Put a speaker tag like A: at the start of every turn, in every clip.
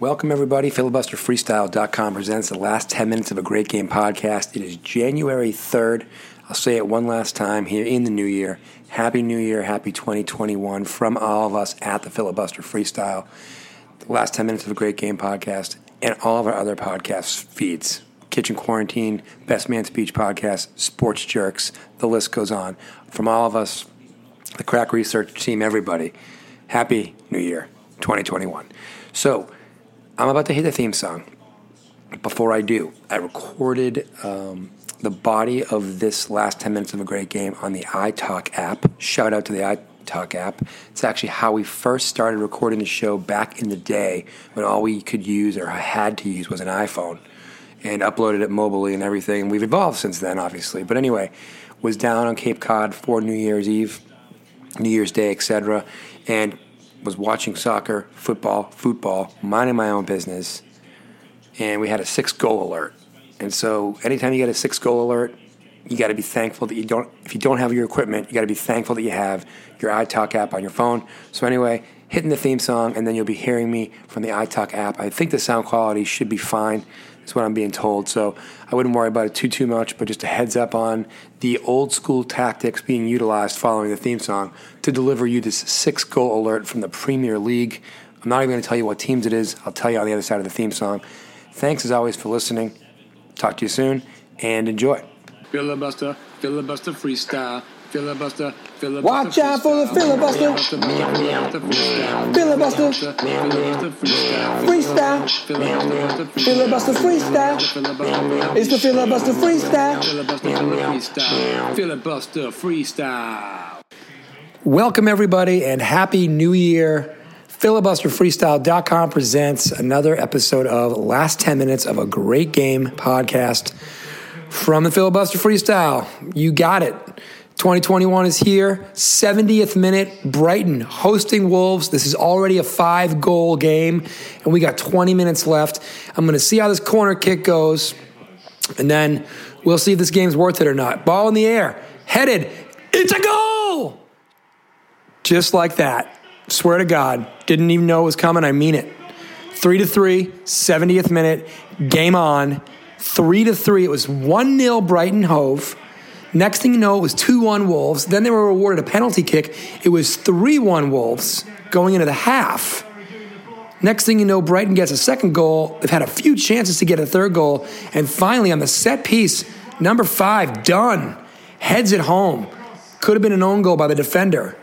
A: Welcome, everybody. FilibusterFreestyle.com presents the last 10 minutes of a great game podcast. It is January 3rd. I'll say it one last time here in the new year. Happy New Year, happy 2021 from all of us at the Filibuster Freestyle. The last 10 minutes of a great game podcast and all of our other podcast feeds. Kitchen Quarantine, Best Man Speech Podcast, Sports Jerks, the list goes on. From all of us, the Crack Research team, everybody, Happy New Year 2021. So, I'm about to hit the theme song. Before I do, I recorded um, the body of this last 10 minutes of a great game on the iTalk app. Shout out to the iTalk app. It's actually how we first started recording the show back in the day when all we could use or had to use was an iPhone and uploaded it mobilely and everything. We've evolved since then, obviously. But anyway, was down on Cape Cod for New Year's Eve, New Year's Day, etc. And was watching soccer, football, football, minding my own business, and we had a six goal alert. And so, anytime you get a six goal alert, you got to be thankful that you don't. If you don't have your equipment, you got to be thankful that you have your iTalk app on your phone. So anyway, hitting the theme song, and then you'll be hearing me from the iTalk app. I think the sound quality should be fine. That's what I'm being told. So I wouldn't worry about it too too much, but just a heads up on the old school tactics being utilized following the theme song to deliver you this six goal alert from the Premier League. I'm not even going to tell you what teams it is. I'll tell you on the other side of the theme song. Thanks as always for listening. Talk to you soon and enjoy.
B: Filibuster, filibuster freestyle. Filibuster, filibuster.
C: Watch out for the filibuster. Filibuster. Freestyle. Filibuster freestyle. It's the filibuster freestyle.
B: Filibuster freestyle.
A: Welcome, everybody, and Happy New Year. FilibusterFreestyle.com presents another episode of Last 10 Minutes of a Great Game podcast from the Filibuster Freestyle. You got it. 2021 is here. 70th minute, Brighton hosting Wolves. This is already a five goal game, and we got 20 minutes left. I'm going to see how this corner kick goes, and then we'll see if this game's worth it or not. Ball in the air, headed. It's a goal! Just like that. Swear to God. Didn't even know it was coming. I mean it. Three to three, 70th minute, game on. Three to three. It was 1 0 Brighton Hove. Next thing you know, it was 2 1 Wolves. Then they were awarded a penalty kick. It was 3 1 Wolves going into the half. Next thing you know, Brighton gets a second goal. They've had a few chances to get a third goal. And finally, on the set piece, number five, Dunk, heads it home. Could have been an own goal by the defender.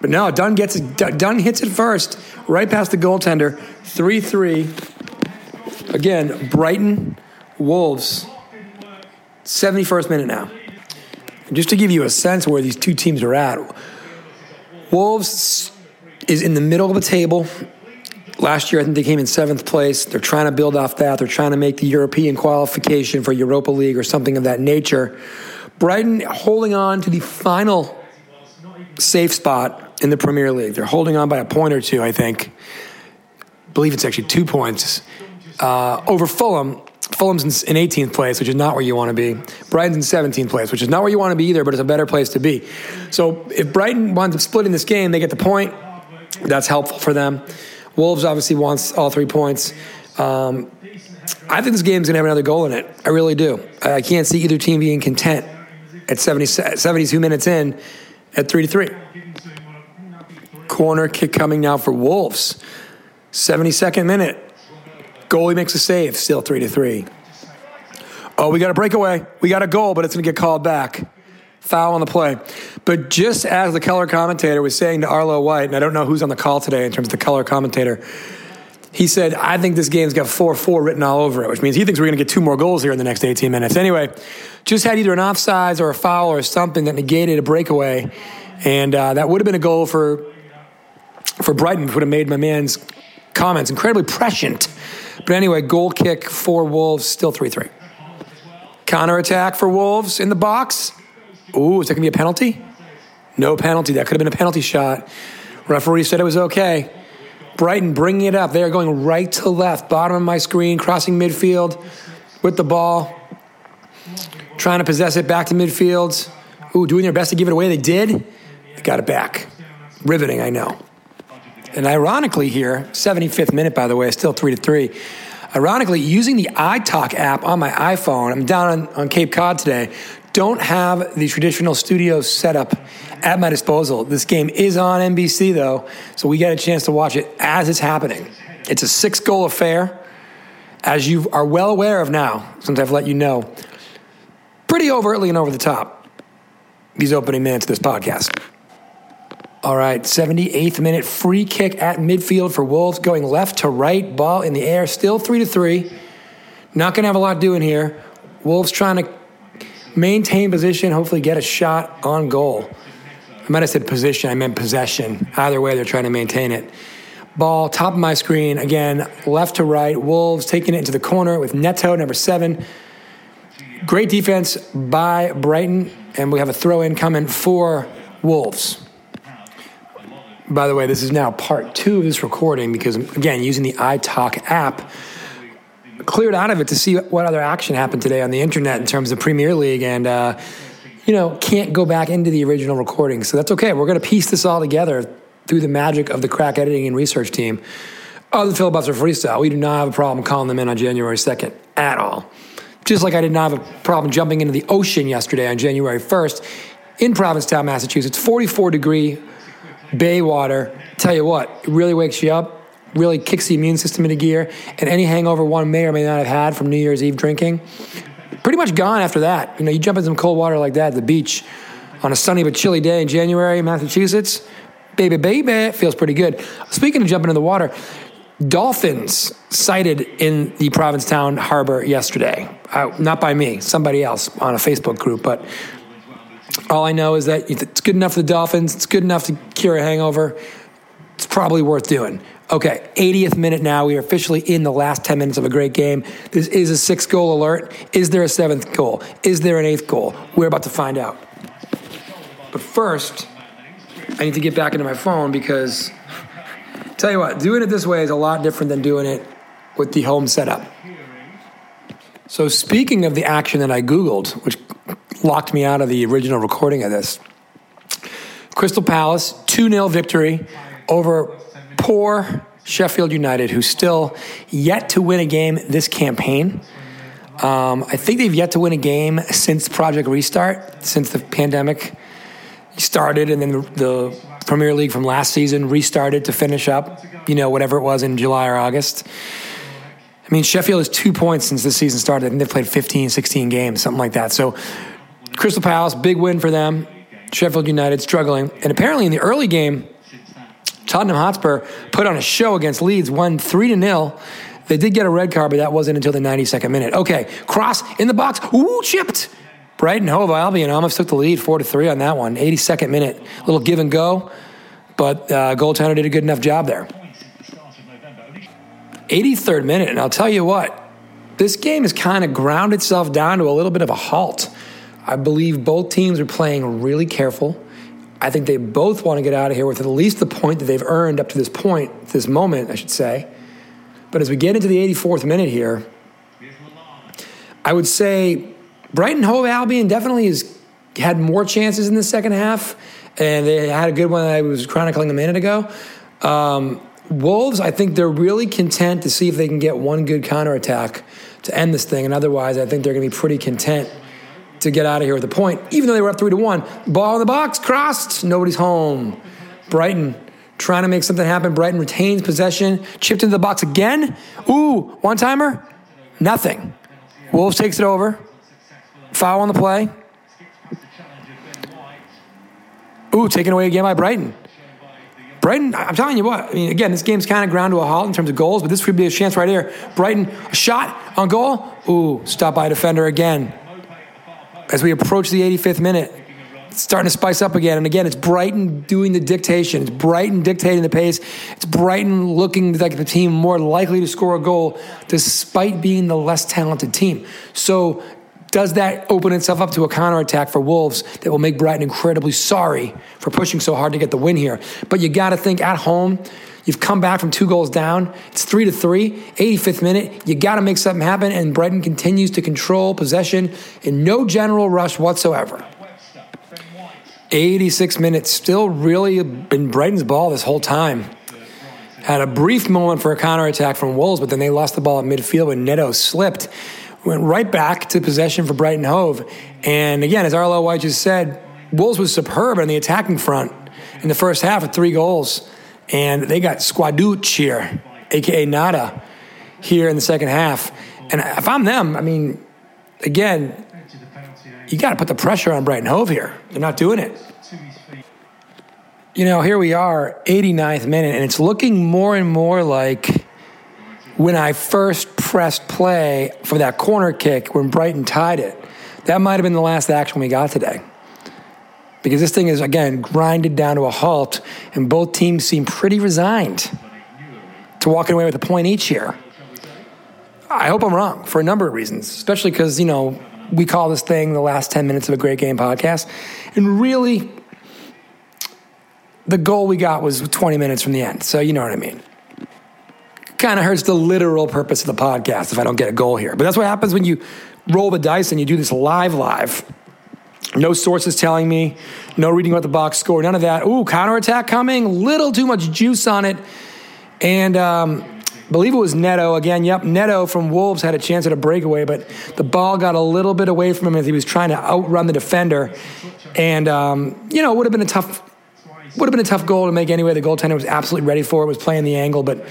A: But no, Dunk gets it. Dunk hits it first, right past the goaltender. 3 3. Again, Brighton, Wolves. 71st minute now. Just to give you a sense where these two teams are at, Wolves is in the middle of the table. Last year, I think they came in seventh place. They're trying to build off that. They're trying to make the European qualification for Europa League or something of that nature. Brighton holding on to the final safe spot in the Premier League. They're holding on by a point or two, I think. I believe it's actually two points uh, over Fulham. Fulham's in 18th place, which is not where you want to be. Brighton's in 17th place, which is not where you want to be either, but it's a better place to be. So if Brighton winds up splitting this game, they get the point. That's helpful for them. Wolves obviously wants all three points. Um, I think this game's going to have another goal in it. I really do. I can't see either team being content at 70, 72 minutes in at 3 to 3. Corner kick coming now for Wolves. 72nd minute. Goalie makes a save, still 3 to 3. Oh, we got a breakaway. We got a goal, but it's going to get called back. Foul on the play. But just as the color commentator was saying to Arlo White, and I don't know who's on the call today in terms of the color commentator, he said, I think this game's got 4 4 written all over it, which means he thinks we're going to get two more goals here in the next 18 minutes. Anyway, just had either an offsides or a foul or something that negated a breakaway. And uh, that would have been a goal for, for Brighton, would have made my man's comments incredibly prescient. But anyway, goal kick for Wolves, still 3 3. Counter attack for Wolves in the box. Ooh, is that going to be a penalty? No penalty. That could have been a penalty shot. Referee said it was okay. Brighton bringing it up. They are going right to left, bottom of my screen, crossing midfield with the ball, trying to possess it back to midfield. Ooh, doing their best to give it away. They did. They got it back. Riveting, I know. And ironically, here, 75th minute, by the way, still 3 to 3. Ironically, using the iTalk app on my iPhone, I'm down on, on Cape Cod today, don't have the traditional studio setup at my disposal. This game is on NBC, though, so we get a chance to watch it as it's happening. It's a six goal affair, as you are well aware of now, since I've let you know. Pretty overtly and over the top, these opening minutes of this podcast. All right, 78th minute free kick at midfield for Wolves, going left to right, ball in the air, still three to three. Not going to have a lot doing here. Wolves trying to maintain position, hopefully get a shot on goal. I might have said position, I meant possession. Either way, they're trying to maintain it. Ball, top of my screen, again, left to right. Wolves taking it into the corner with Neto, number seven. Great defense by Brighton, and we have a throw in coming for Wolves. By the way, this is now part two of this recording because, again, using the iTalk app, cleared out of it to see what other action happened today on the internet in terms of Premier League and, uh, you know, can't go back into the original recording. So that's okay. We're going to piece this all together through the magic of the crack editing and research team of the Filibuster Freestyle. We do not have a problem calling them in on January 2nd at all. Just like I did not have a problem jumping into the ocean yesterday on January 1st in Provincetown, Massachusetts, 44 degree bay water. Tell you what, it really wakes you up, really kicks the immune system into gear, and any hangover one may or may not have had from New Year's Eve drinking, pretty much gone after that. You know, you jump in some cold water like that at the beach on a sunny but chilly day in January Massachusetts, baby, baby, feels pretty good. Speaking of jumping in the water, dolphins sighted in the Provincetown harbor yesterday. Uh, not by me, somebody else on a Facebook group, but all I know is that it's good enough for the Dolphins, it's good enough to cure a hangover, it's probably worth doing. Okay, 80th minute now. We are officially in the last 10 minutes of a great game. This is a six goal alert. Is there a seventh goal? Is there an eighth goal? We're about to find out. But first, I need to get back into my phone because, tell you what, doing it this way is a lot different than doing it with the home setup. So, speaking of the action that I Googled, which locked me out of the original recording of this, Crystal Palace, 2 0 victory over poor Sheffield United, who still yet to win a game this campaign. Um, I think they've yet to win a game since Project Restart, since the pandemic started, and then the, the Premier League from last season restarted to finish up, you know, whatever it was in July or August. I mean, Sheffield has two points since the season started. I think they've played 15, 16 games, something like that. So, Crystal Palace, big win for them. Sheffield United struggling. And apparently, in the early game, Tottenham Hotspur put on a show against Leeds, won 3 to 0. They did get a red card, but that wasn't until the 92nd minute. Okay, cross in the box. Ooh, chipped. Brighton Hove Albion almost took the lead 4 to 3 on that one. 82nd minute. Little give and go, but uh, goaltender did a good enough job there. 83rd minute, and I'll tell you what, this game has kind of ground itself down to a little bit of a halt. I believe both teams are playing really careful. I think they both want to get out of here with at least the point that they've earned up to this point, this moment, I should say. But as we get into the 84th minute here, I would say Brighton Hove Albion definitely has had more chances in the second half, and they had a good one I was chronicling a minute ago. Um, Wolves, I think they're really content to see if they can get one good counterattack to end this thing, and otherwise, I think they're going to be pretty content to get out of here with a point, even though they were up three to one. Ball in the box, crossed, nobody's home. Brighton trying to make something happen. Brighton retains possession, chipped into the box again. Ooh, one timer, nothing. Wolves takes it over. Foul on the play. Ooh, taken away again by Brighton. Brighton, I'm telling you what, I mean, again, this game's kind of ground to a halt in terms of goals, but this could be a chance right here. Brighton, a shot on goal. Ooh, stop by defender again. As we approach the 85th minute, it's starting to spice up again. And again, it's Brighton doing the dictation. It's Brighton dictating the pace. It's Brighton looking like the team more likely to score a goal despite being the less talented team. So does that open itself up to a counterattack for Wolves that will make Brighton incredibly sorry for pushing so hard to get the win here? But you got to think at home, you've come back from two goals down. It's three to three, 85th minute. You got to make something happen, and Brighton continues to control possession in no general rush whatsoever. 86 minutes, still really been Brighton's ball this whole time. had a brief moment for a counterattack from Wolves, but then they lost the ball at midfield when Neto slipped. Went right back to possession for Brighton Hove. And again, as White just said, Wolves was superb on the attacking front in the first half with three goals. And they got Squaduch here, aka Nada, here in the second half. And if I'm them, I mean, again, you got to put the pressure on Brighton Hove here. They're not doing it. You know, here we are, 89th minute, and it's looking more and more like when I first pressed play for that corner kick when Brighton tied it. That might have been the last action we got today. Because this thing is, again, grinded down to a halt, and both teams seem pretty resigned to walking away with a point each here. I hope I'm wrong for a number of reasons, especially because, you know, we call this thing the last 10 minutes of a great game podcast. And really, the goal we got was 20 minutes from the end. So you know what I mean. Kind of hurts the literal purpose of the podcast if I don't get a goal here. But that's what happens when you roll the dice and you do this live, live. No sources telling me, no reading about the box score, none of that. Ooh, counterattack coming, little too much juice on it. And um, believe it was Neto again. Yep, Neto from Wolves had a chance at a breakaway, but the ball got a little bit away from him as he was trying to outrun the defender. And, um, you know, it would have been a tough would have been a tough goal to make anyway. The goaltender was absolutely ready for it, was playing the angle, but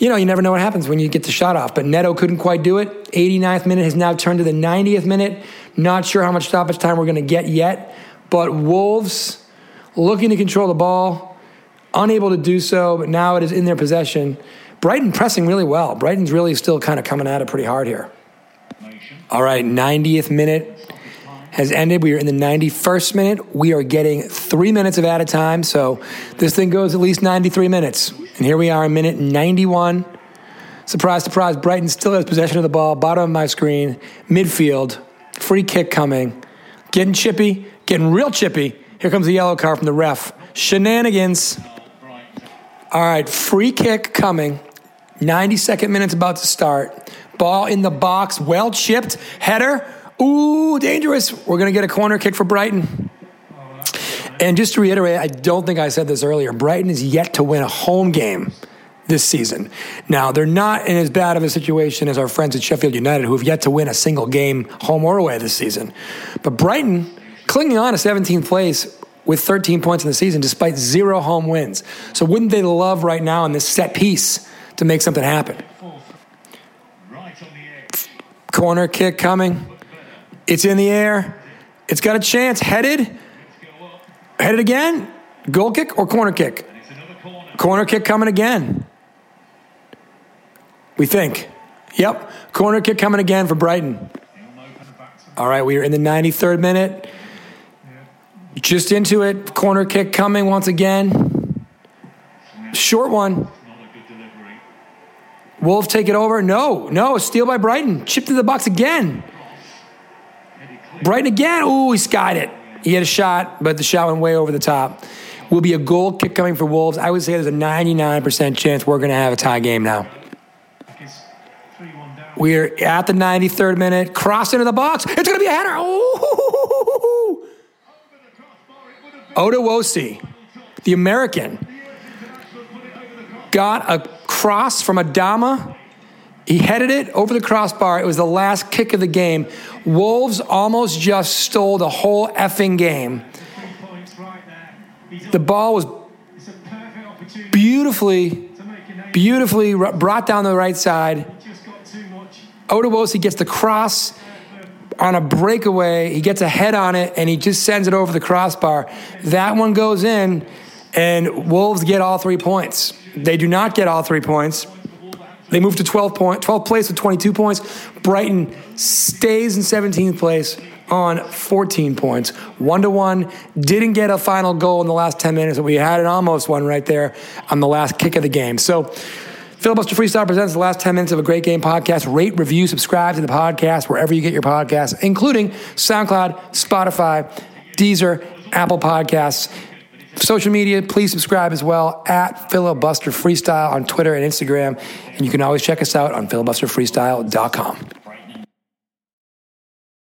A: you know, you never know what happens when you get the shot off. But Neto couldn't quite do it. 89th minute has now turned to the 90th minute. Not sure how much stoppage time we're going to get yet, but Wolves looking to control the ball, unable to do so, but now it is in their possession. Brighton pressing really well. Brighton's really still kind of coming at it pretty hard here. All right, 90th minute has ended. We are in the 91st minute. We are getting three minutes of added time. So this thing goes at least 93 minutes. And here we are in minute 91. Surprise, surprise. Brighton still has possession of the ball, bottom of my screen, midfield, free kick coming. Getting chippy, getting real chippy. Here comes the yellow card from the ref. Shenanigans. All right, free kick coming. 92nd minute's about to start. Ball in the box, well chipped. Header. Ooh, dangerous. We're going to get a corner kick for Brighton. And just to reiterate, I don't think I said this earlier. Brighton is yet to win a home game this season. Now, they're not in as bad of a situation as our friends at Sheffield United, who have yet to win a single game, home or away, this season. But Brighton, clinging on to 17th place with 13 points in the season, despite zero home wins. So, wouldn't they love right now in this set piece to make something happen? Corner kick coming. It's in the air. It's got a chance. Headed. Headed again. Goal kick or corner kick? Corner kick coming again. We think. Yep. Corner kick coming again for Brighton. All right, we are in the 93rd minute. Just into it. Corner kick coming once again. Short one. Wolf take it over. No, no, steal by Brighton. Chipped to the box again. Brighton again. Ooh, he skied it. He had a shot, but the shot went way over the top. Will be a goal kick coming for Wolves. I would say there's a 99% chance we're going to have a tie game now. We're at the 93rd minute. Cross into the box. It's going to be a header. Ooh. Otasowie, the American, got a cross from Adama. He headed it over the crossbar. It was the last kick of the game. Wolves almost just stole the whole effing game. The ball was beautifully, beautifully brought down the right side. Otasowie gets the cross on a breakaway. He gets a head on it and he just sends it over the crossbar. That one goes in, and Wolves get all three points. They do not get all three points. They move to 12 point, 12th place with 22 points. Brighton stays in 17th place on 14 points. One to one. Didn't get a final goal in the last 10 minutes, but we had an almost one right there on the last kick of the game. So Filibuster Freestyle presents the last 10 minutes of a great game podcast. Rate, review, subscribe to the podcast wherever you get your podcasts, including SoundCloud, Spotify, Deezer, Apple Podcasts. Social media, please subscribe as well at Filibuster Freestyle on Twitter and Instagram. And you can always check us out on filibusterfreestyle.com.